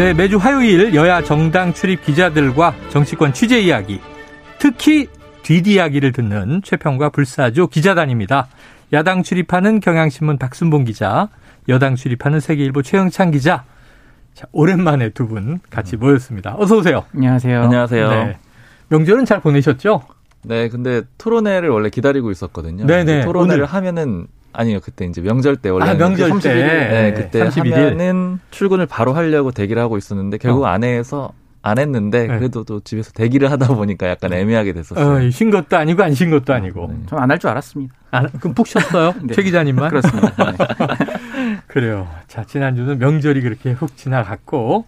네, 매주 화요일 여야 정당 출입 기자들과 정치권 취재 이야기, 특히 뒷이야기를 듣는 최평과 불사조 기자단입니다. 야당 출입하는 경향신문 박순봉 기자, 여당 출입하는 세계일보 최영찬 기자. 자, 오랜만에 두 분 같이 모였습니다. 어서 오세요. 안녕하세요. 안녕하세요. 네. 명절은 잘 보내셨죠? 네, 근데 토론회를 원래 기다리고 있었거든요. 네네. 토론회를 오늘. 하면은 아니요, 그때 이제 명절 때 원래 아, 명절 때. 네, 그때 31일. 하면은 출근을 바로 하려고 대기를 하고 있었는데 결국 어. 안 해서 안 했는데 네. 그래도 또 집에서 대기를 하다 보니까 약간 애매하게 됐었어요. 어, 쉰 것도 아니고 안 쉰 것도 아니고. 네. 전안 할 줄 알았습니다. 아, 그럼 푹 쉬었어요? 네. 최 기자님만? 그렇습니다. 네. 그래요. 자, 지난주는 명절이 그렇게 훅 지나갔고,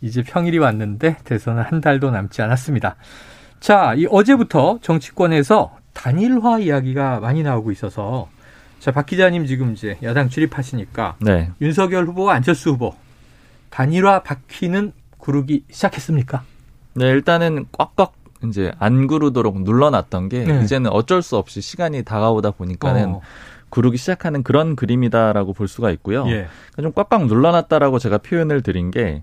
이제 평일이 왔는데, 대선은 한 달도 남지 않았습니다. 자, 이 어제부터 정치권에서 단일화 이야기가 많이 나오고 있어서, 자, 박 기자님 지금 이제 야당 출입하시니까, 네. 윤석열 후보와 안철수 후보, 단일화 바퀴는 구르기 시작했습니까? 네, 일단은 꽉꽉 이제 안 구르도록 눌러놨던 게 네. 이제는 어쩔 수 없이 시간이 다가오다 보니까는 어, 구르기 시작하는 그런 그림이다라고 볼 수가 있고요. 예. 좀 꽉꽉 눌러놨다라고 제가 표현을 드린 게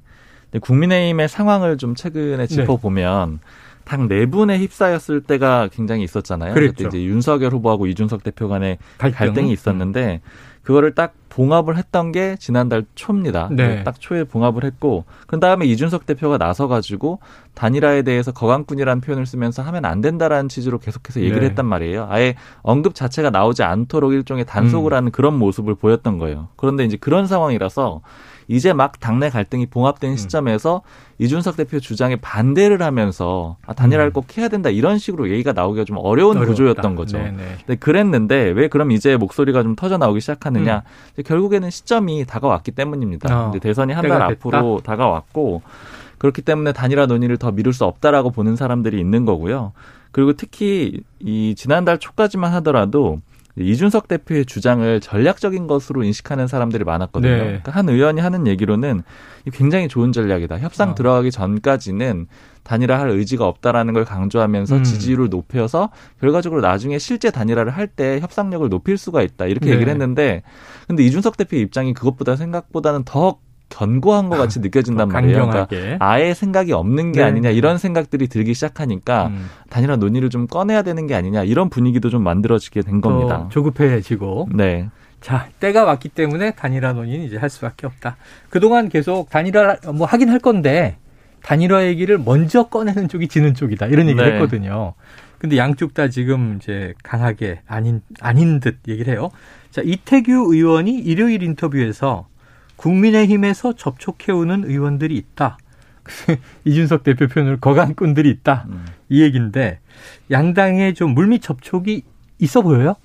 국민의힘의 상황을 좀 네. 최근에 짚어보면 당 내분에 휩싸였을 때가 굉장히 있었잖아요. 그랬죠. 그때 이제 윤석열 후보하고 이준석 대표 간의 갈등. 갈등 이 있었는데 그거를 딱 봉합을 했던 게 지난달 초입니다. 네. 딱 초에 봉합을 했고 그 다음에 이준석 대표가 나서 가지고 단일화에 대해서 거강꾼이라는 표현을 쓰면서 하면 안 된다라는 취지로 계속해서 얘기를 네. 했단 말이에요. 아예 언급 자체가 나오지 않도록 일종의 단속을 음. 하는 그런 모습을 보였던 거예요. 그런데 이제 그런 상황이라서 이제 막 당내 갈등이 봉합된 시점에서 이준석 대표 주장에 반대를 하면서 아, 단일화를 음. 꼭 해야 된다 이런 식으로 얘기가 나오기가 좀 어려운 어려웠다. 구조였던 거죠. 네네. 근데 그랬는데 왜 그럼 이제 목소리가 좀 터져 나오기 시작하느냐? 이제 결국에는 시점이 다가왔기 때문입니다. 음. 어, 이제 대선이 한 달 앞으로 다가왔고 그렇기 때문에 단일화 논의를 더 미룰 수 없다라고 보는 사람들이 있는 거고요. 그리고 특히 이 지난달 초까지만 하더라도 이준석 대표의 주장을 전략적인 것으로 인식하는 사람들이 많았거든요. 네. 그러니까 한 의원이 하는 얘기로는 굉장히 좋은 전략이다. 협상 어. 들어가기 전까지는 단일화할 의지가 없다라는 걸 강조하면서 음. 지지율을 높여서 결과적으로 나중에 실제 단일화를 할 때 협상력을 높일 수가 있다. 이렇게 네. 얘기를 했는데 근데 이준석 대표의 입장이 그것보다 생각보다는 더 견고한 것 같이 느껴진단 말이에요. 그러니까. 아예 생각이 없는 게 네. 아니냐 이런 생각들이 들기 시작하니까 음. 단일화 논의를 좀 꺼내야 되는 게 아니냐 이런 분위기도 좀 만들어지게 된 겁니다. 더 조급해지고 네. 자 때가 왔기 때문에 단일화 논의는 이제 할 수밖에 없다. 그동안 계속 단일화 뭐 하긴 할 건데 단일화 얘기를 먼저 꺼내는 쪽이 지는 쪽이다 이런 얘기를 네. 했거든요. 근데 양쪽 다 지금 이제 강하게 아닌 아닌 듯 얘기를 해요. 자 이태규 의원이 일요일 인터뷰에서 국민의힘에서 접촉해오는 의원들이 있다. 이준석 대표 표현을 거강꾼들이 있다. 음. 이 얘기인데 양당에 좀 물밑 접촉이 있어 보여요?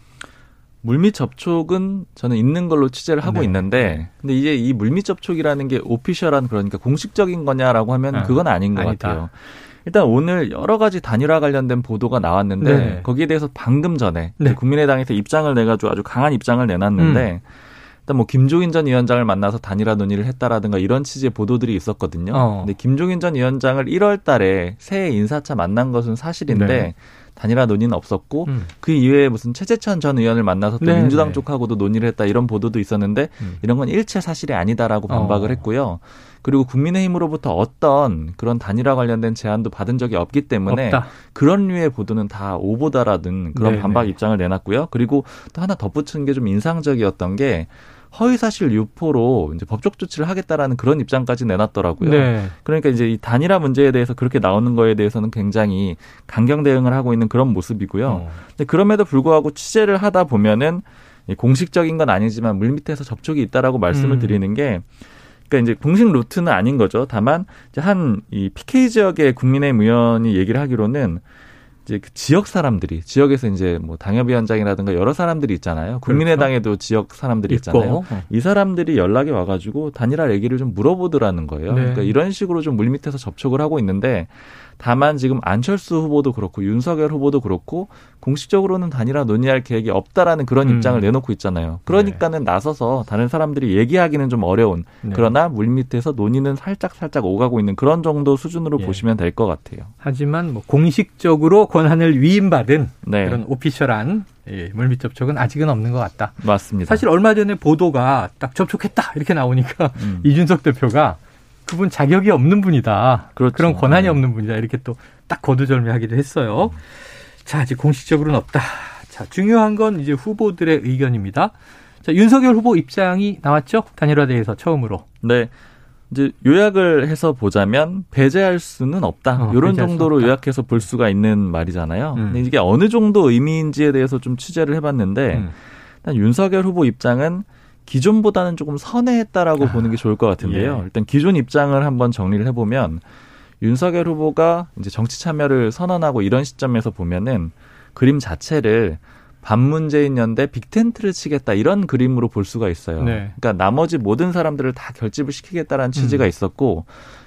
물밑 접촉은 저는 있는 걸로 취재를 하고 네. 있는데 근데 이제 이 물밑 접촉이라는 게 오피셜한 그러니까 공식적인 거냐라고 하면 아, 그건 아닌 것 아니다. 같아요. 일단 오늘 여러 가지 단일화 관련된 보도가 나왔는데 네. 거기에 대해서 방금 전에 네. 국민의당에서 입장을 내가지고 아주 강한 입장을 내놨는데 음. 일단 뭐 김종인 전 위원장을 만나서 단일화 논의를 했다라든가 이런 취지의 보도들이 있었거든요. 어. 근데 김종인 전 위원장을 1월 달에 새해 인사차 만난 것은 사실인데 네. 단일화 논의는 없었고 음. 그 이외에 무슨 최재천 전 의원을 만나서 또 네, 민주당 네. 쪽하고도 논의를 했다 이런 보도도 있었는데 음. 이런 건 일체 사실이 아니다라고 반박을 어. 했고요. 그리고 국민의힘으로부터 어떤 그런 단일화 관련된 제안도 받은 적이 없기 때문에 없다. 그런 류의 보도는 다 오보다라든 그런 네네. 반박 입장을 내놨고요. 그리고 또 하나 덧붙인 게 좀 인상적이었던 게 허위사실 유포로 이제 법적 조치를 하겠다라는 그런 입장까지 내놨더라고요. 네. 그러니까 이제 이 단일화 문제에 대해서 그렇게 나오는 거에 대해서는 굉장히 강경 대응을 하고 있는 그런 모습이고요. 어. 근데 그럼에도 불구하고 취재를 하다 보면은 이 공식적인 건 아니지만 물밑에서 접촉이 있다라고 말씀을 음. 드리는 게 그러니까 이제 공식 루트는 아닌 거죠. 다만 한 이 PK 지역의 국민의힘 의원이 얘기를 하기로는 이제 그 지역 사람들이 지역에서 이제 뭐 당협위원장이라든가 여러 사람들이 있잖아요. 국민의당에도 그렇죠. 지역 사람들이 있잖아요. 있고. 이 사람들이 연락이 와가지고 단일화 얘기를 좀 물어보더라는 거예요. 네. 그러니까 이런 식으로 좀 물밑에서 접촉을 하고 있는데 다만 지금 안철수 후보도 그렇고 윤석열 후보도 그렇고 공식적으로는 단일화 논의할 계획이 없다라는 그런 음. 입장을 내놓고 있잖아요. 그러니까는 네. 나서서 다른 사람들이 얘기하기는 좀 어려운 네. 그러나 물밑에서 논의는 살짝 살짝 오가고 있는 그런 정도 수준으로 예. 보시면 될 것 같아요. 하지만 뭐 공식적으로 권한을 위임받은 네. 그런 오피셜한 예, 물밑 접촉은 아직은 없는 것 같다. 맞습니다. 사실 얼마 전에 보도가 딱 접촉했다 이렇게 나오니까 음. 이준석 대표가 그분 자격이 없는 분이다. 그렇죠. 그런 권한이 네. 없는 분이다. 이렇게 또 딱 거두절미하기도 했어요. 자, 아직 공식적으로는 없다. 자, 중요한 건 이제 후보들의 의견입니다. 자, 윤석열 후보 입장이 나왔죠? 단일화대에서 처음으로. 네. 이제 요약을 해서 보자면 배제할 수는 없다. 어, 이런 정도로 요약해서 볼 수가 있는 말이잖아요. 음. 근데 이게 어느 정도 의미인지에 대해서 좀 취재를 해봤는데 음. 일단 윤석열 후보 입장은 기존보다는 조금 선회했다라고 아, 보는 게 좋을 것 같은데요. 예. 일단 기존 입장을 한번 정리를 해보면 윤석열 후보가 이제 정치 참여를 선언하고 이런 시점에서 보면은 그림 자체를 반문재인 연대 빅텐트를 치겠다 이런 그림으로 볼 수가 있어요. 네. 그러니까 나머지 모든 사람들을 다 결집을 시키겠다라는 취지가 음. 있었고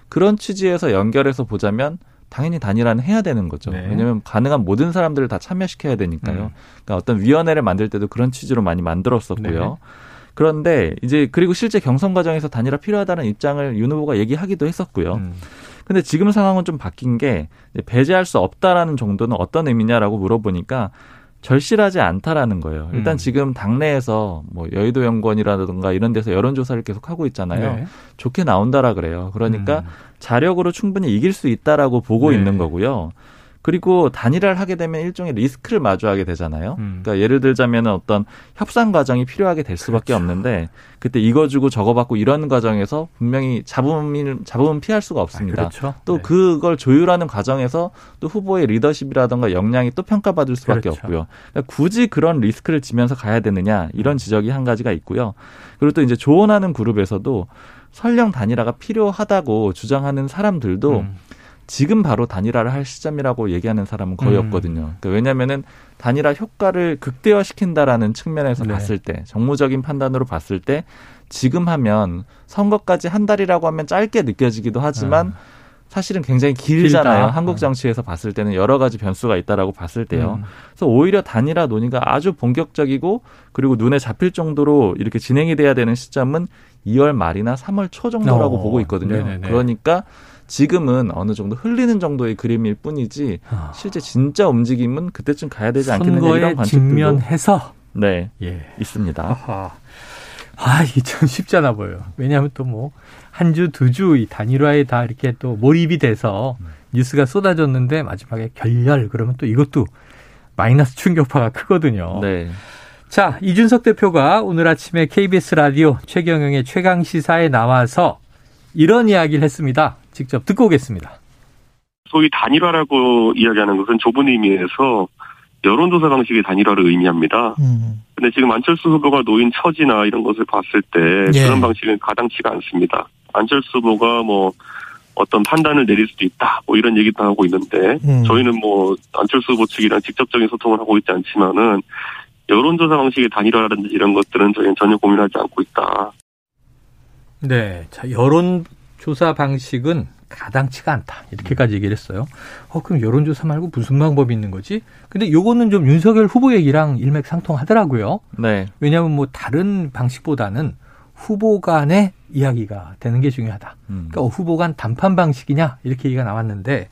그런 취지에서 연결해서 보자면 당연히 단일화는 해야 되는 거죠. 네. 왜냐하면 가능한 모든 사람들을 다 참여시켜야 되니까요. 음. 그러니까 어떤 위원회를 만들 때도 그런 취지로 많이 만들었었고요. 네. 그런데 이제 그리고 실제 경선 과정에서 단일화 필요하다는 입장을 윤 후보가 얘기하기도 했었고요. 음. 근데 지금 상황은 좀 바뀐 게 배제할 수 없다라는 정도는 어떤 의미냐라고 물어보니까 절실하지 않다라는 거예요. 일단 음. 지금 당내에서 뭐 여의도 연구원이라든가 이런 데서 여론조사를 계속 하고 있잖아요. 네. 좋게 나온다라 그래요. 그러니까 음. 자력으로 충분히 이길 수 있다라고 보고 네. 있는 거고요. 그리고 단일화를 하게 되면 일종의 리스크를 마주하게 되잖아요. 음. 그러니까 예를 들자면 어떤 협상 과정이 필요하게 될 수밖에 그렇죠. 없는데 그때 이거 주고 저거 받고 이런 과정에서 분명히 잡음을 잡음은 피할 수가 없습니다. 아, 그렇죠. 또 네. 그걸 조율하는 과정에서 또 후보의 리더십이라든가 역량이 또 평가받을 수밖에 그렇죠. 없고요. 그러니까 굳이 그런 리스크를 지면서 가야 되느냐 이런 음. 지적이 한 가지가 있고요. 그리고 또 이제 조언하는 그룹에서도 설령 단일화가 필요하다고 주장하는 사람들도 음. 지금 바로 단일화를 할 시점이라고 얘기하는 사람은 거의 음. 없거든요. 그러니까 왜냐하면은 단일화 효과를 극대화시킨다라는 측면에서 네. 봤을 때 정무적인 판단으로 봤을 때 지금 하면 선거까지 한 달이라고 하면 짧게 느껴지기도 하지만 음. 사실은 굉장히 길잖아요. 길다. 한국 어. 정치에서 봤을 때는 여러 가지 변수가 있다라고 봤을 때요. 음. 그래서 오히려 단일화 논의가 아주 본격적이고 그리고 눈에 잡힐 정도로 이렇게 진행이 돼야 되는 시점은 2월 말이나 3월 초 정도라고 어. 보고 있거든요. 네네네. 그러니까 지금은 어느 정도 흘리는 정도의 그림일 뿐이지 아. 실제 진짜 움직임은 그때쯤 가야 되지 않겠느냐 이런 관측들도 직면해서 네 예. 있습니다. 아하. 아, 이참 쉽지 않아 보여요. 왜냐하면 또 뭐, 한 주, 두 주 이 단일화에 다 이렇게 또 몰입이 돼서 뉴스가 쏟아졌는데 마지막에 결렬, 그러면 또 이것도 마이너스 충격파가 크거든요. 네. 자, 이준석 대표가 오늘 아침에 KBS 라디오 최경영의 최강 시사에 나와서 이런 이야기를 했습니다. 직접 듣고 오겠습니다. 소위 단일화라고 이야기하는 것은 좁은 의미에서 여론조사 방식의 단일화를 의미합니다. 음. 근데 지금 안철수 후보가 놓인 처지나 이런 것을 봤을 때 예. 그런 방식은 가당치가 않습니다. 안철수 후보가 뭐 어떤 판단을 내릴 수도 있다. 뭐 이런 얘기도 하고 있는데 음. 저희는 뭐 안철수 후보 측이랑 직접적인 소통을 하고 있지 않지만은 여론조사 방식의 단일화라든지 이런 것들은 저희는 전혀 고민하지 않고 있다. 네. 자, 여론 조사 방식은 가당치가 않다. 이렇게까지 얘기를 했어요. 어, 그럼 여론조사 말고 무슨 방법이 있는 거지? 근데 요거는 좀 윤석열 후보 얘기랑 일맥상통하더라고요. 네. 왜냐하면 뭐 다른 방식보다는 후보 간의 이야기가 되는 게 중요하다. 음. 그러니까 어, 후보 간 단판 방식이냐? 이렇게 얘기가 나왔는데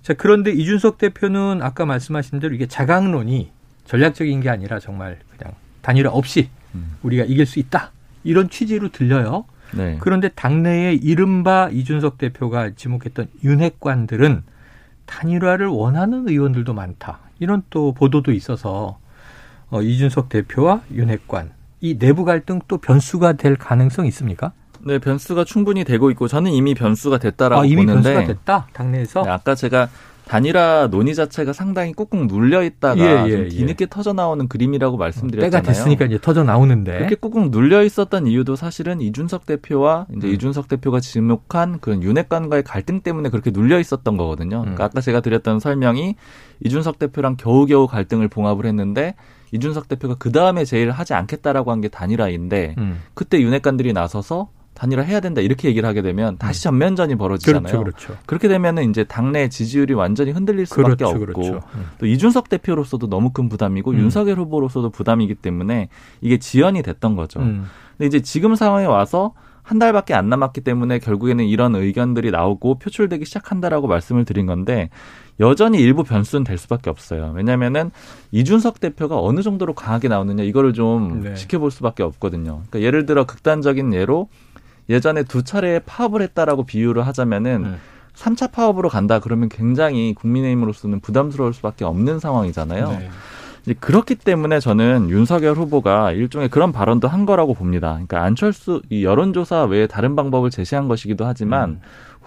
자, 그런데 이준석 대표는 아까 말씀하신 대로 이게 자강론이 전략적인 게 아니라 정말 그냥 단일화 없이 음. 우리가 이길 수 있다. 이런 취지로 들려요. 네. 그런데 당내에 이른바 이준석 대표가 지목했던 윤핵관들은 단일화를 원하는 의원들도 많다. 이런 또 보도도 있어서 어, 이준석 대표와 윤핵관 이 내부 갈등 또 변수가 될 가능성 있습니까? 네, 변수가 충분히 되고 있고 저는 이미 변수가 됐다라고 아, 이미 보는데 변수가 됐다 당내에서. 네, 아까 제가 단일화 논의 자체가 상당히 꾹꾹 눌려 있다가 예, 예, 좀 예. 뒤늦게 예. 터져 나오는 그림이라고 말씀드렸잖아요. 때가 됐으니까 이제 터져 나오는데 그렇게 꾹꾹 눌려 있었던 이유도 사실은 이준석 대표와 이제 음. 이준석 대표가 지목한 그런 윤핵관과의 갈등 때문에 그렇게 눌려 있었던 거거든요. 음. 그러니까 아까 제가 드렸던 설명이 이준석 대표랑 겨우겨우 갈등을 봉합을 했는데 이준석 대표가 그 다음에 제일 하지 않겠다라고 한 게 단일화인데 음. 그때 윤핵관들이 나서서 단일화 해야 된다 이렇게 얘기를 하게 되면 다시 음. 전면전이 벌어지잖아요. 그렇죠, 그렇죠. 그렇게 되면은 이제 당내 지지율이 완전히 흔들릴 수밖에 그렇죠, 없고 그렇죠. 음. 또 이준석 대표로서도 너무 큰 부담이고 음. 윤석열 후보로서도 부담이기 때문에 이게 지연이 됐던 거죠. 음. 근데 이제 지금 상황에 와서 한 달밖에 안 남았기 때문에 결국에는 이런 의견들이 나오고 표출되기 시작한다라고 말씀을 드린 건데 여전히 일부 변수는 될 수밖에 없어요. 왜냐면은 이준석 대표가 어느 정도로 강하게 나오느냐 이거를 좀 네. 지켜볼 수밖에 없거든요. 그러니까 예를 들어 극단적인 예로 예전에 두 차례 파업을 했다라고 비유를 하자면은 네. 3차 파업으로 간다 그러면 굉장히 국민의힘으로서는 부담스러울 수밖에 없는 상황이잖아요. 네. 이제 그렇기 때문에 저는 윤석열 후보가 일종의 그런 발언도 한 거라고 봅니다. 그러니까 안철수 이 여론조사 외에 다른 방법을 제시한 것이기도 하지만 음.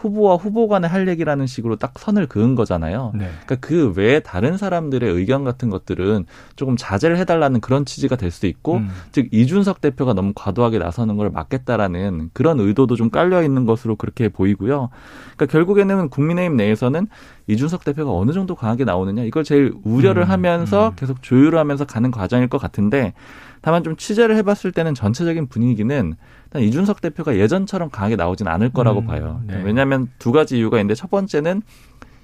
후보와 후보 간에 할 얘기라는 식으로 딱 선을 그은 거잖아요. 네. 그러니까 그 외에 다른 사람들의 의견 같은 것들은 조금 자제를 해달라는 그런 취지가 될 수도 있고, 음. 즉 이준석 대표가 너무 과도하게 나서는 걸 막겠다라는 그런 의도도 좀 깔려 있는 것으로 그렇게 보이고요. 그러니까 결국에는 국민의힘 내에서는 이준석 대표가 어느 정도 강하게 나오느냐 이걸 제일 우려를 음. 하면서 음. 계속 조율하면서 가는 과정일 것 같은데. 다만 좀 취재를 해봤을 때는 전체적인 분위기는 일단 이준석 대표가 예전처럼 강하게 나오진 않을 거라고 음, 봐요. 네. 왜냐하면 두 가지 이유가 있는데 첫 번째는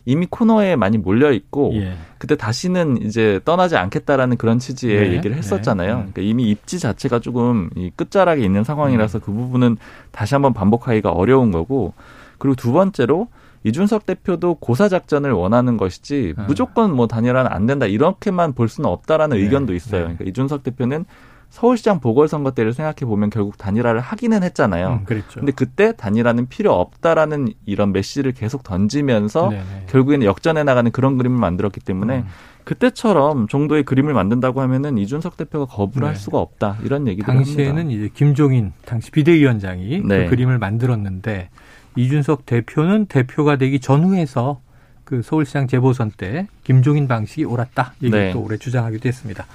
이미 코너에 많이 몰려 있고 예. 그때 다시는 이제 떠나지 않겠다라는 그런 취지의 네, 얘기를 네. 했었잖아요. 네. 그러니까 이미 입지 자체가 조금 이 끝자락에 있는 상황이라서 음. 그 부분은 다시 한번 반복하기가 어려운 거고 그리고 두 번째로 이준석 대표도 고사 작전을 원하는 것이지 음. 무조건 뭐 단일화는 안 된다 이렇게만 볼 수는 없다라는 네. 의견도 있어요. 네. 그러니까 이준석 대표는 서울시장 보궐선거 때를 생각해 보면 결국 단일화를 하기는 했잖아요. 음, 그렇죠. 근데 그때 단일화는 필요 없다라는 이런 메시지를 계속 던지면서 네네. 결국에는 역전해 나가는 그런 그림을 만들었기 때문에 음. 그때처럼 정도의 그림을 만든다고 하면은 이준석 대표가 거부를 네. 할 수가 없다 이런 얘기들 당시에는 합니다. 이제 김종인 당시 비대위원장이 그 네. 그 그림을 만들었는데 이준석 대표는 대표가 되기 전후에서 그 서울시장 재보선 때 김종인 방식이 옳았다 얘기를 네. 또 오래 주장하기도 했습니다.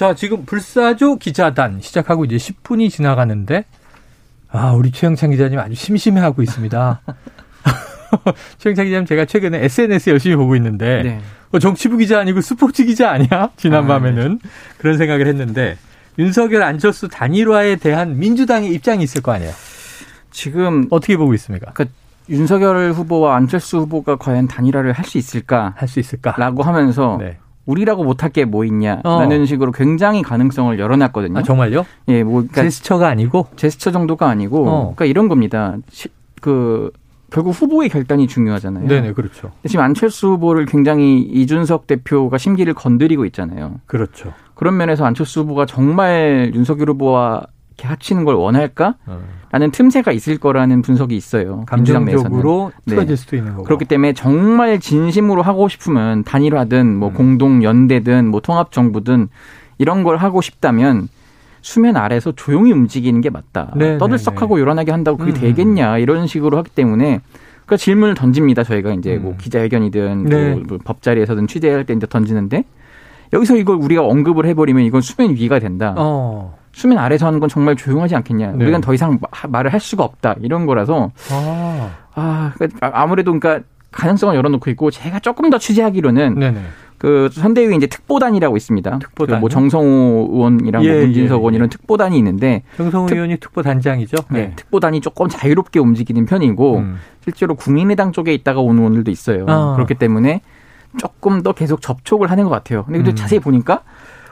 자, 지금 불사조 기자단 시작하고 이제 10분이 지나가는데 아, 우리 최영찬 기자님 아주 심심해하고 있습니다. 최영찬 기자님 제가 최근에 SNS 열심히 보고 있는데 네. 어, 정치부 기자 아니고 스포츠 기자 아니야? 지난밤에는 아, 네. 그런 생각을 했는데 윤석열 안철수 단일화에 대한 민주당의 입장이 있을 거 아니에요? 지금 어떻게 보고 있습니까? 그러니까 윤석열 후보와 안철수 후보가 과연 단일화를 할 수 있을까? 할 수 있을까? 라고 하면서 네. 우리라고 못할 게 뭐 있냐라는 어. 식으로 굉장히 가능성을 열어놨거든요. 아, 정말요? 예, 뭐 그러니까 제스처가 아니고 제스처 정도가 아니고 어. 그러니까 이런 겁니다. 시, 그 결국 후보의 결단이 중요하잖아요. 네네, 그렇죠. 지금 안철수 후보를 굉장히 이준석 대표가 심기를 건드리고 있잖아요. 그렇죠. 그런 면에서 안철수 후보가 정말 윤석열 후보와 이렇게 합치는 걸 원할까? 어. 라는 틈새가 있을 거라는 분석이 있어요. 감정적으로 틀어질 네. 수도 있는 거고. 그렇기 때문에 정말 진심으로 하고 싶으면 단일화든 뭐 음. 공동 연대든 뭐 통합 정부든 이런 걸 하고 싶다면 수면 아래서 조용히 움직이는 게 맞다. 네, 네 떠들썩하고 네. 요란하게 한다고 그게 음. 되겠냐 이런 식으로 하기 때문에 그 질문을 던집니다. 저희가 이제 뭐 음. 뭐 기자회견이든 네. 뭐 법자리에서든 취재할 때 이제 던지는데 여기서 이걸 우리가 언급을 해버리면 이건 수면 위기가 된다. 어. 수면 아래서 하는 건 정말 조용하지 않겠냐. 네. 우리가 더 이상 말을 할 수가 없다. 이런 거라서 아, 아 그러니까 아무래도 그러니까 가능성을 열어놓고 있고 제가 조금 더 취재하기로는 네네. 그 선대위 이제 특보단이라고 있습니다. 특보단. 그 뭐 정성호 의원이랑 뭐 예, 뭐 문진석 의원 예, 예. 이런 특보단이 있는데 정성호 특, 의원이 특보단장이죠. 네. 네. 특보단이 조금 자유롭게 움직이는 편이고 음. 실제로 국민의당 쪽에 있다가 오는 분들도 있어요. 아. 그렇기 때문에 조금 더 계속 접촉을 하는 것 같아요. 근데 음. 자세히 보니까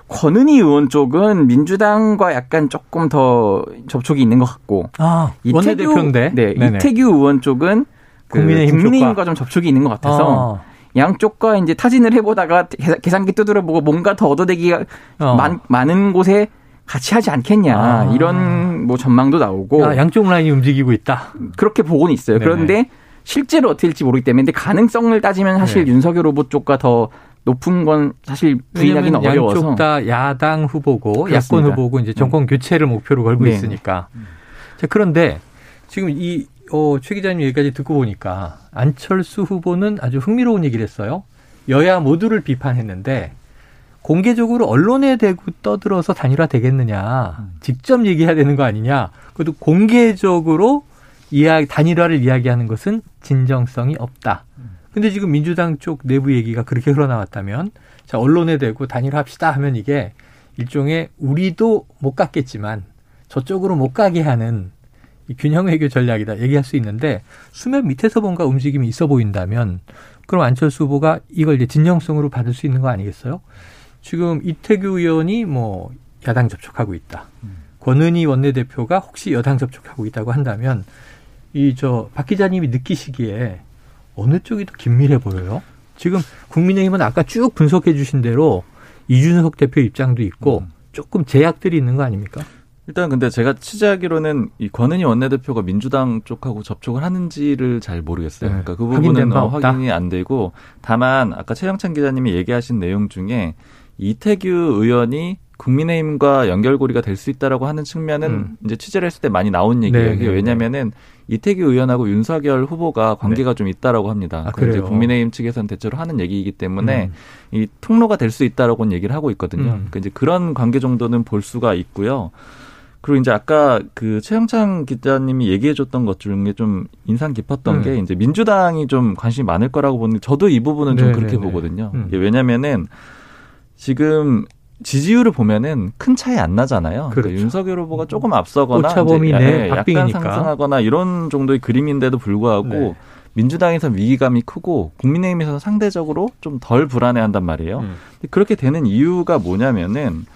권은희 의원 쪽은 민주당과 약간 조금 더 접촉이 있는 것 같고 아, 이태규 네, 네네. 이태규 의원 쪽은 그 국민의힘 국민의힘과 좀 접촉이 있는 것 같아서 아. 양쪽과 이제 타진을 해보다가 계산기 두드려보고 뭔가 더 얻어내기가 어. 많, 많은 곳에 같이 하지 않겠냐 아. 이런 뭐 전망도 나오고 아, 양쪽 라인이 움직이고 있다 그렇게 보고는 있어요. 네네. 그런데 실제로 어떻게 될지 모르기 때문에 근데 가능성을 따지면 사실 네. 윤석열 후보 쪽과 더 높은 건 사실 부인하기는 어려워서 양쪽 다 야당 후보고 그렇습니다. 야권 후보고 이제 정권 음. 교체를 목표로 걸고 네. 있으니까. 자 그런데 지금 이 어, 최 기자님 얘기까지 듣고 보니까 안철수 후보는 아주 흥미로운 얘기를 했어요. 여야 모두를 비판했는데 공개적으로 언론에 대고 떠들어서 단일화 되겠느냐. 음. 직접 얘기해야 되는 거 아니냐. 그래도 공개적으로 이야기, 단일화를 이야기하는 것은 진정성이 없다. 음. 근데 지금 민주당 쪽 내부 얘기가 그렇게 흘러나왔다면 자, 언론에 대고 단일화합시다 하면 이게 일종의 우리도 못 갔겠지만 저쪽으로 못 가게 하는 이 균형 외교 전략이다 얘기할 수 있는데 수면 밑에서 뭔가 움직임이 있어 보인다면 그럼 안철수 후보가 이걸 이제 진정성으로 받을 수 있는 거 아니겠어요? 지금 이태규 의원이 뭐 야당 접촉하고 있다. 음. 권은희 원내대표가 혹시 여당 접촉하고 있다고 한다면 이 저 박 기자님이 느끼시기에 어느 쪽이 더 긴밀해 보여요? 지금 국민의힘은 아까 쭉 분석해 주신 대로 이준석 대표 입장도 있고 음. 조금 제약들이 있는 거 아닙니까? 일단 근데 제가 취재하기로는 이 권은희 원내대표가 민주당 쪽하고 접촉을 하는지를 잘 모르겠어요. 네. 그러니까 그 부분은 어, 확인이 안 되고 다만 아까 최영찬 기자님이 얘기하신 내용 중에 이태규 의원이 국민의힘과 연결고리가 될 수 있다라고 하는 측면은 음. 이제 취재를 했을 때 많이 나온 얘기예요. 네, 네, 네. 왜냐면은 이태규 의원하고 윤석열 후보가 관계가 네. 좀 있다라고 합니다. 아, 그래요? 이제 국민의힘 측에서는 대체로 하는 얘기이기 때문에 음. 이 통로가 될 수 있다라고는 얘기를 하고 있거든요. 음. 그러니까 이제 그런 관계 정도는 볼 수가 있고요. 그리고 이제 아까 그 최영창 기자님이 얘기해줬던 것 중에 좀 인상 깊었던 음. 게 이제 민주당이 좀 관심이 많을 거라고 보는데 저도 이 부분은 좀 그렇게 보거든요. 음. 왜냐면은 지금 지지율을 보면은 큰 차이 안 나잖아요. 그러니까 그렇죠. 그러니까 윤석열 후보가 조금 앞서거나 오차범위 내 약간 상승하거나 이런 정도의 그림인데도 불구하고 네. 민주당에서 위기감이 크고 국민의힘에서 상대적으로 좀 덜 불안해한단 말이에요. 음. 그렇게 되는 이유가 뭐냐면은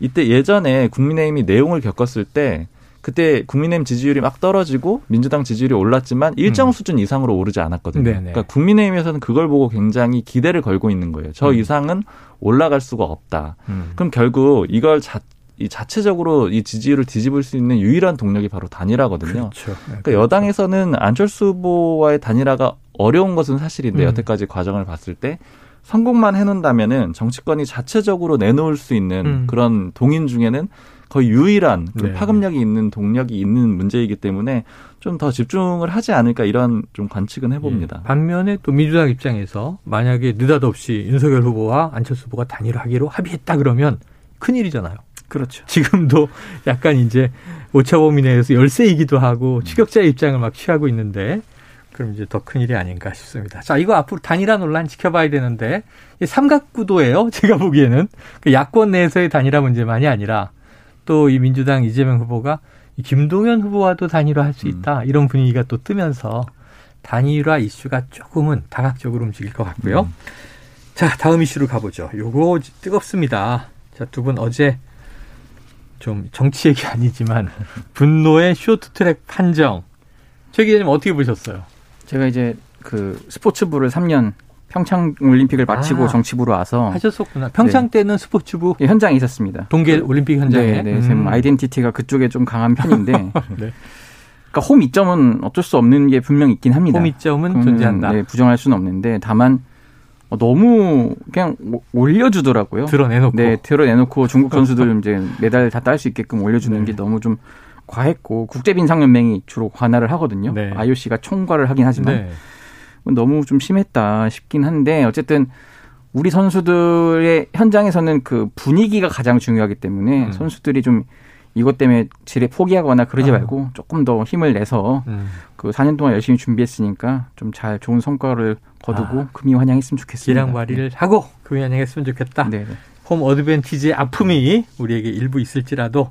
이때 예전에 국민의힘이 내용을 겪었을 때 그때 국민의힘 지지율이 막 떨어지고 민주당 지지율이 올랐지만 일정 음. 수준 이상으로 오르지 않았거든요. 네네. 그러니까 국민의힘에서는 그걸 보고 굉장히 기대를 걸고 있는 거예요. 저 음. 이상은 올라갈 수가 없다. 음. 그럼 결국 이걸 자, 이 자체적으로 이 지지율을 뒤집을 수 있는 유일한 동력이 바로 단일화거든요. 그렇죠. 네, 그러니까 그렇죠. 여당에서는 안철수 후보와의 단일화가 어려운 것은 사실인데 음. 여태까지 과정을 봤을 때 성공만 해놓는다면은 정치권이 자체적으로 내놓을 수 있는 음. 그런 동인 중에는 거의 유일한 그 네. 파급력이 있는 동력이 있는 문제이기 때문에 좀 더 집중을 하지 않을까 이런 좀 관측은 해봅니다. 예. 반면에 또 민주당 입장에서 만약에 느닷없이 윤석열 후보와 안철수 후보가 단일화하기로 합의했다 그러면 큰일이잖아요. 그렇죠. 지금도 약간 이제 오차범위 내에서 열세이기도 하고 음. 추격자의 입장을 막 취하고 있는데 그럼 이제 더 큰일이 아닌가 싶습니다. 자, 이거 앞으로 단일화 논란 지켜봐야 되는데 삼각구도예요. 제가 보기에는 그 야권 내에서의 단일화 문제만이 아니라 또 이 민주당 이재명 후보가 김동연 후보와도 단일화 할 수 있다. 음. 이런 분위기가 또 뜨면서 단일화 이슈가 조금은 다각적으로 움직일 것 같고요. 음. 자, 다음 이슈로 가보죠. 요거 뜨겁습니다. 자, 두 분 어제 좀 정치 얘기 아니지만 분노의 쇼트트랙 판정. 최 기자님 어떻게 보셨어요? 제가 이제 그 스포츠부를 3년 평창 올림픽을 마치고 아, 정치부로 와서 하셨었구나. 평창 네. 때는 스포츠부 예, 현장에 있었습니다. 동계 올림픽 현장에. 네, 네. 음. 아이덴티티가 그쪽에 좀 강한 편인데. 네. 그러니까 홈 이점은 어쩔 수 없는 게 분명 있긴 합니다. 홈 이점은 존재한다. 네, 부정할 수는 없는데 다만 너무 그냥 올려주더라고요. 드러내놓고. 네, 드러내놓고 중국 선수들 이제 메달 다 딸 수 있게끔 올려주는 네. 게 너무 좀 과했고 국제빈상연맹이 주로 관할을 하거든요. 네. IOC가 총괄을 하긴 하지만. 네. 너무 좀 심했다 싶긴 한데 어쨌든 우리 선수들의 현장에서는 그 분위기가 가장 중요하기 때문에 음. 선수들이 좀 이것 때문에 지레 포기하거나 그러지 어. 말고 조금 더 힘을 내서 음. 그 4년 동안 열심히 준비했으니까 좀 잘 좋은 성과를 거두고 아. 금이 환영했으면 좋겠습니다. 기량 발휘를 네. 하고 금이 환영했으면 좋겠다. 네네. 네. 홈 어드밴티지의 아픔이 우리에게 일부 있을지라도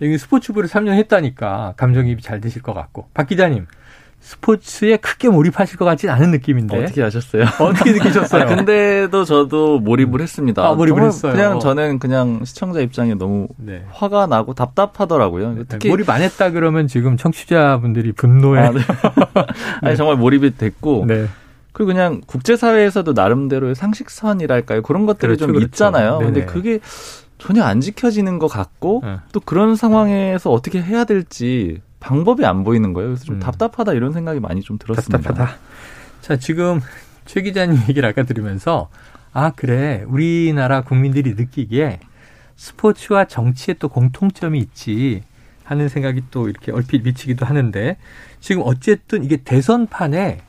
여기 스포츠부를 3년 했다니까 감정이입이 잘 되실 것 같고 박 기자님 스포츠에 크게 몰입하실 것 같지는 않은 느낌인데 어떻게 아셨어요? 어떻게 느끼셨어요? 아, 근데도 저도 몰입을 했습니다. 아, 몰입을 했어요. 그냥 저는 그냥 시청자 입장에 너무 네. 화가 나고 답답하더라고요. 네, 특히 몰입 안 했다 그러면 지금 청취자분들이 분노해. 아, 네. 아니 정말 몰입이 됐고. 네. 그리고 그냥 국제사회에서도 나름대로의 상식선이랄까요? 그런 것들이 그렇죠, 좀 그렇죠. 있잖아요. 네네. 근데 그게 전혀 안 지켜지는 것 같고 네. 또 그런 상황에서 어떻게 해야 될지 방법이 안 보이는 거예요. 그래서 좀 음. 답답하다 이런 생각이 많이 좀 들었습니다. 답답하다. 자, 지금 최 기자님 얘기를 아까 들으면서 아, 그래. 우리나라 국민들이 느끼기에 스포츠와 정치에 또 공통점이 있지. 하는 생각이 또 이렇게 얼핏 미치기도 하는데 지금 어쨌든 이게 대선판에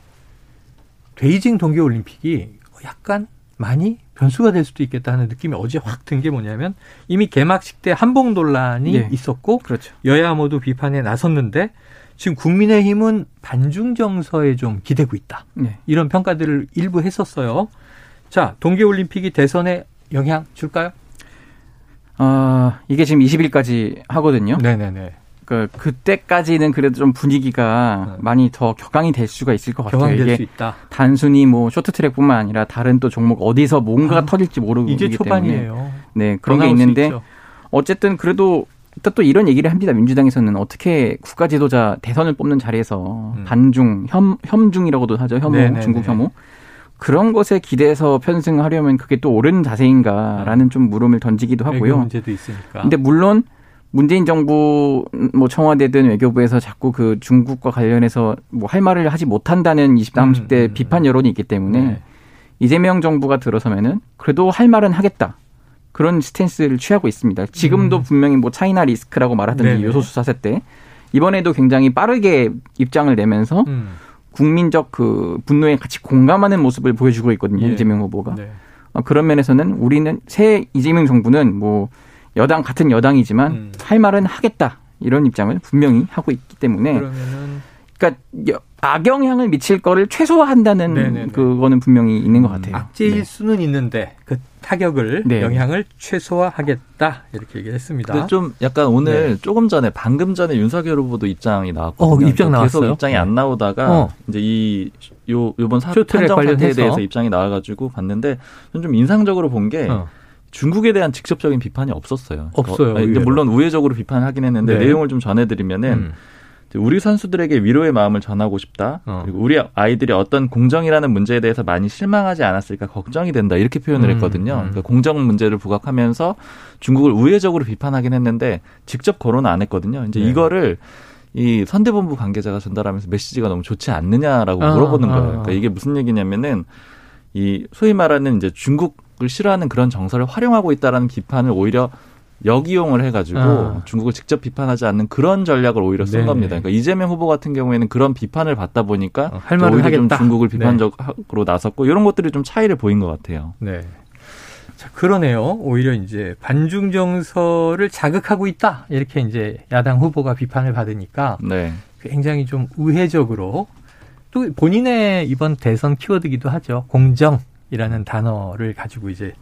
베이징 동계올림픽이 약간 많이 변수가 될 수도 있겠다 하는 느낌이 어제 확 든 게 뭐냐면 이미 개막식 때 한복 논란이 네. 있었고 그렇죠. 여야 모두 비판에 나섰는데 지금 국민의힘은 반중 정서에 좀 기대고 있다. 네. 이런 평가들을 일부 했었어요. 자, 동계올림픽이 대선에 영향 줄까요? 어, 이게 지금 20일까지 하거든요. 네네네. 그 그때까지는 그래도 좀 분위기가 네. 많이 더 격앙이 될 수가 있을 것 같아요. 이게 수 있다. 단순히 뭐 쇼트트랙뿐만 아니라 다른 또 종목 어디서 뭔가가 아, 터질지 모르기 이제 초반이에요. 때문에 네 그런 게 있는데 어쨌든 그래도 또 이런 얘기를 합니다. 민주당에서는 어떻게 국가 지도자 대선을 뽑는 자리에서 음. 반중, 혐, 혐중이라고도 하죠. 혐오, 네네네. 중국 혐오. 그런 것에 기대서 편승하려면 그게 또 옳은 자세인가라는 좀 물음을 던지기도 하고요. 문제도 있으니까. 근데 물론 문재인 정부 뭐 청와대든 외교부에서 자꾸 그 중국과 관련해서 뭐 할 말을 하지 못한다는 20대 30대 음, 음, 비판 여론이 있기 때문에 네. 이재명 정부가 들어서면은 그래도 할 말은 하겠다. 그런 스탠스를 취하고 있습니다. 지금도 음. 분명히 뭐 차이나 리스크라고 말하던 요소 수 사세 때 이번에도 굉장히 빠르게 입장을 내면서 음. 국민적 그 분노에 같이 공감하는 모습을 보여주고 있거든요. 예. 이재명 후보가. 네. 어, 그런 면에서는 우리는 새 이재명 정부는 뭐 여당 같은 여당이지만 음. 할 말은 하겠다 이런 입장을 분명히 하고 있기 때문에 그러면은 그러니까 악영향을 미칠 거를 최소화한다는 네네네. 그거는 분명히 있는 것 같아요. 악재일 네. 수는 있는데 그 타격을 네. 영향을 최소화하겠다 이렇게 얘기했습니다. 좀 약간 오늘 네. 조금 전에 방금 전에 윤석열 후보도 입장이 나왔거든요. 어, 입장 나왔어요. 계속 입장이 안 나오다가 어. 이제 이 요 요번 사표 판정 사태에 대해서 입장이 나와가지고 봤는데 좀 인상적으로 본게 어. 중국에 대한 직접적인 비판이 없었어요. 없어요. 어, 물론 우회적으로 비판하긴 했는데 네. 내용을 좀 전해드리면은. 음. 우리 선수들에게 위로의 마음을 전하고 싶다. 어. 그리고 우리 아이들이 어떤 공정이라는 문제에 대해서 많이 실망하지 않았을까 걱정이 된다. 이렇게 표현을 음, 했거든요. 음. 그러니까 공정 문제를 부각하면서 중국을 우회적으로 비판하긴 했는데 직접 거론은 안 했거든요. 이제 네. 이거를 이 선대본부 관계자가 전달하면서 메시지가 너무 좋지 않느냐라고 아, 물어보는 거예요. 그러니까 이게 무슨 얘기냐면은 이 소위 말하는 이제 중국 을 싫어하는 그런 정서를 활용하고 있다라는 비판을 오히려 역이용을 해가지고 아. 중국을 직접 비판하지 않는 그런 전략을 오히려 쓴 네. 겁니다. 그러니까 이재명 후보 같은 경우에는 그런 비판을 받다 보니까 어, 할 오히려 하겠다. 좀 중국을 네. 비판적으로 네. 나섰고 이런 것들이 좀 차이를 보인 것 같아요. 네. 자, 그러네요. 오히려 이제 반중 정서를 자극하고 있다. 이렇게 이제 야당 후보가 비판을 받으니까 네. 굉장히 좀 우회적으로 또 본인의 이번 대선 키워드기도 하죠. 공정 이라는 단어를 가지고 이제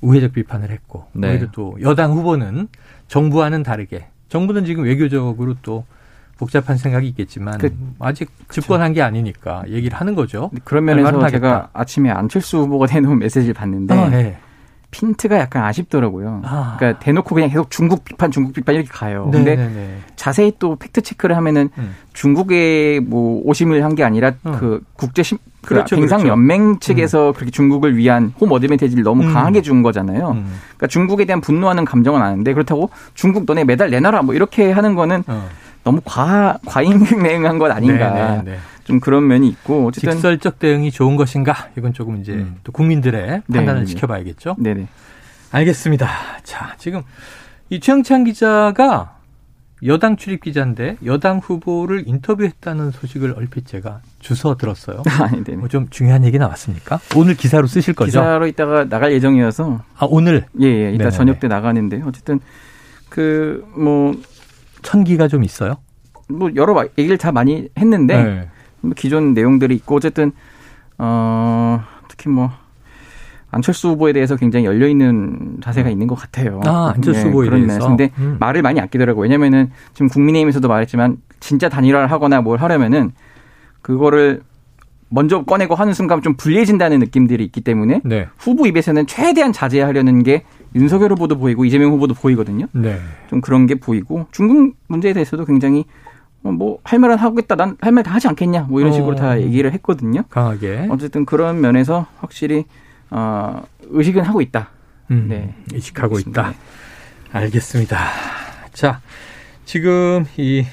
우회적 비판을 했고 네. 오히려 또 여당 후보는 정부와는 다르게 정부는 지금 외교적으로 또 복잡한 생각이 있겠지만 그, 아직 집권한 게 아니니까 얘기를 하는 거죠. 그런 면에서 제가 아침에 안철수 후보가 내놓은 메시지를 봤는데 어, 네. 핀트가 약간 아쉽더라고요. 아. 그러니까 대놓고 그냥 계속 중국 비판, 중국 비판 이렇게 가요. 네, 근데 네, 네. 자세히 또 팩트 체크를 하면은 음. 중국에 뭐 오심을 한 게 아니라 음. 그 국제 심, 그 그렇죠, 빙상 그렇죠. 연맹 측에서 음. 그렇게 중국을 위한 홈 어드밴티지를 너무 음. 강하게 준 거잖아요. 음. 그러니까 중국에 대한 분노하는 감정은 아는데 그렇다고 중국 너네 메달 내놔라 뭐 이렇게 하는 거는 어. 너무 과 과잉맹한 것 아닌가. 네, 네, 네. 좀 그런 면이 있고 어쨌든 직설적 대응이 좋은 것인가 이건 조금 이제 음. 또 국민들의 네, 판단을 네, 지켜봐야겠죠. 네네. 알겠습니다. 자 지금 이 최영찬 기자가 여당 출입 기자인데 여당 후보를 인터뷰했다는 소식을 얼핏 제가 주워 들었어요. 아, 네. 뭐좀 중요한 얘기 나왔습니까? 오늘 기사로 쓰실 거죠? 기사로 이따가 나갈 예정이어서. 아 오늘? 예, 예. 이따 네네네. 저녁 때 나가는데 어쨌든 그 뭐 천기가 좀 있어요. 뭐 여러 얘기를 다 많이 했는데 네. 뭐 기존 내용들이 있고 어쨌든 어 특히 뭐 안철수 후보에 대해서 굉장히 열려 있는 자세가 음. 있는 것 같아요. 아, 안철수 네, 후보에 그런 대해서. 근데 음. 말을 많이 아끼더라고요. 왜냐면은 지금 국민의힘에서도 말했지만 진짜 단일화를 하거나 뭘 하려면은 그거를 먼저 꺼내고 하는 순간 좀 불리해진다는 느낌들이 있기 때문에 네. 후보 입에서는 최대한 자제하려는 게 윤석열 후보도 보이고 이재명 후보도 보이거든요. 네. 좀 그런 게 보이고 중국 문제에 대해서도 굉장히 어, 뭐할 말은 하겠다, 난 할 말 다 하지 않겠냐, 뭐 이런 식으로 어. 다 얘기를 했거든요. 강하게. 어쨌든 그런 면에서 확실히 어, 의식은 하고 있다. 음, 네, 의식하고 있다. 네. 알겠습니다. 자, 지금 이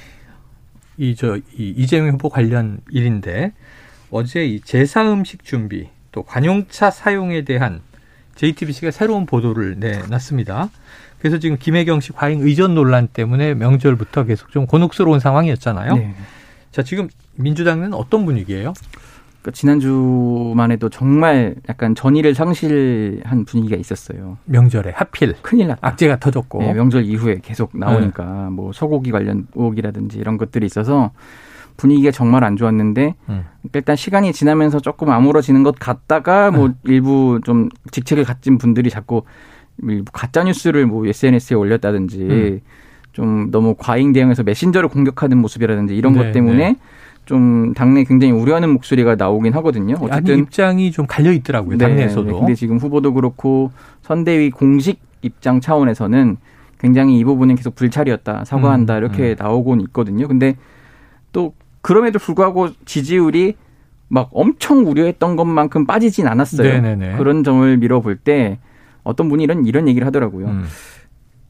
이 저 이 이재명 후보 관련 일인데 어제 이 제사 음식 준비 또 관용차 사용에 대한 JTBC가 새로운 보도를 내놨습니다. 그래서 지금 김혜경 씨 과잉 의전 논란 때문에 명절부터 계속 좀 곤혹스러운 상황이었잖아요. 네. 자, 지금 민주당은 어떤 분위기예요? 그러니까 지난주만 해도 정말 약간 전의를 상실한 분위기가 있었어요. 명절에 하필 큰일 났다. 악재가 터졌고 네, 명절 이후에 계속 나오니까 네. 뭐 소고기 관련 의혹이라든지 이런 것들이 있어서 분위기가 정말 안 좋았는데 음. 일단 시간이 지나면서 조금 아물어지는 것 같다가 뭐 음. 일부 좀 직책을 갖진 분들이 자꾸 가짜 뉴스를 뭐 SNS에 올렸다든지 음. 좀 너무 과잉 대응해서 메신저를 공격하는 모습이라든지 이런 네, 것 때문에 네. 좀 당내 굉장히 우려하는 목소리가 나오긴 하거든요. 어쨌든 입장이 좀 갈려 있더라고요. 네, 당내에서도. 네, 근데 지금 후보도 그렇고 선대위 공식 입장 차원에서는 굉장히 이 부분은 계속 불찰이었다. 사과한다. 음, 이렇게 음. 나오곤 있거든요. 근데 또 그럼에도 불구하고 지지율이 막 엄청 우려했던 것만큼 빠지진 않았어요. 네네네. 그런 점을 밀어볼 때 어떤 분이 이런 이런 얘기를 하더라고요. 음.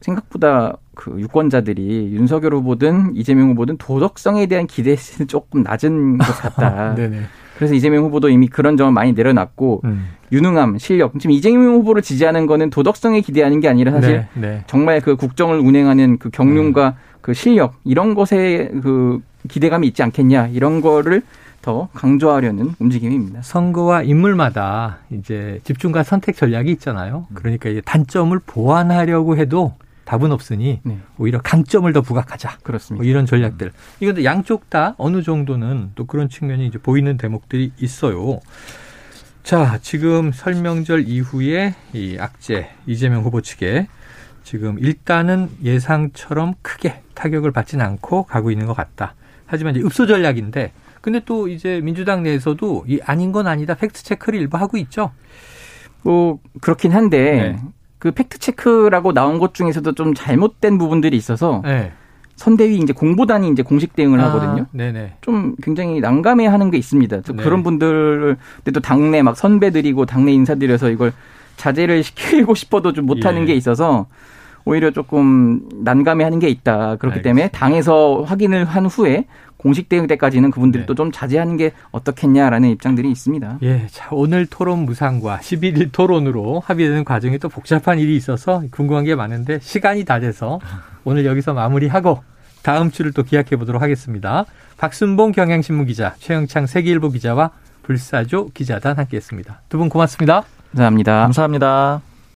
생각보다 그 유권자들이 윤석열 후보든 이재명 후보든 도덕성에 대한 기대는 조금 낮은 것 같다. 그래서 이재명 후보도 이미 그런 점을 많이 내려놨고 음. 유능함, 실력. 지금 이재명 후보를 지지하는 거는 도덕성에 기대하는 게 아니라 사실 네, 네. 정말 그 국정을 운행하는 그 경륜과 음. 그 실력 이런 것에 그 기대감이 있지 않겠냐 이런 거를 더 강조하려는 움직임입니다. 선거와 인물마다 이제 집중과 선택 전략이 있잖아요. 음. 그러니까 이제 단점을 보완하려고 해도 답은 없으니 네. 오히려 강점을 더 부각하자. 그렇습니다. 뭐 이런 전략들. 이건 양쪽 다 어느 정도는 또 그런 측면이 이제 보이는 대목들이 있어요. 자, 지금 설명절 이후에 이 악재 이재명 후보 측에 지금 일단은 예상처럼 크게 타격을 받지는 않고 가고 있는 것 같다. 하지만 이제 읍소 전략인데 근데 또 이제 민주당 내에서도 이 아닌 건 아니다 팩트 체크를 일부 하고 있죠. 뭐 그렇긴 한데 네. 그 팩트 체크라고 나온 것 중에서도 좀 잘못된 부분들이 있어서 네. 선대위 이제 공보단이 이제 공식 대응을 아, 하거든요. 네네. 좀 굉장히 난감해하는 게 있습니다. 또 네. 그런 분들 또 당내 막 선배들이고 당내 인사들여서 이걸 자제를 시키고 싶어도 좀 못하는 예. 게 있어서 오히려 조금 난감해하는 게 있다. 그렇기 알겠습니다. 때문에 당에서 확인을 한 후에 공식 대응 때까지는 그분들이 네. 또좀 자제하는 게 어떻겠냐라는 입장들이 있습니다. 예, 자 오늘 토론 무상과 11일 토론으로 합의되는 과정이 또 복잡한 일이 있어서 궁금한 게 많은데 시간이 다 돼서 오늘 여기서 마무리하고 다음 주를 또 기약해 보도록 하겠습니다. 박순봉 경향신문 기자, 최영창 세계일보 기자와 불사조 기자단 함께했습니다. 두 분 고맙습니다. 감사합니다. 감사합니다.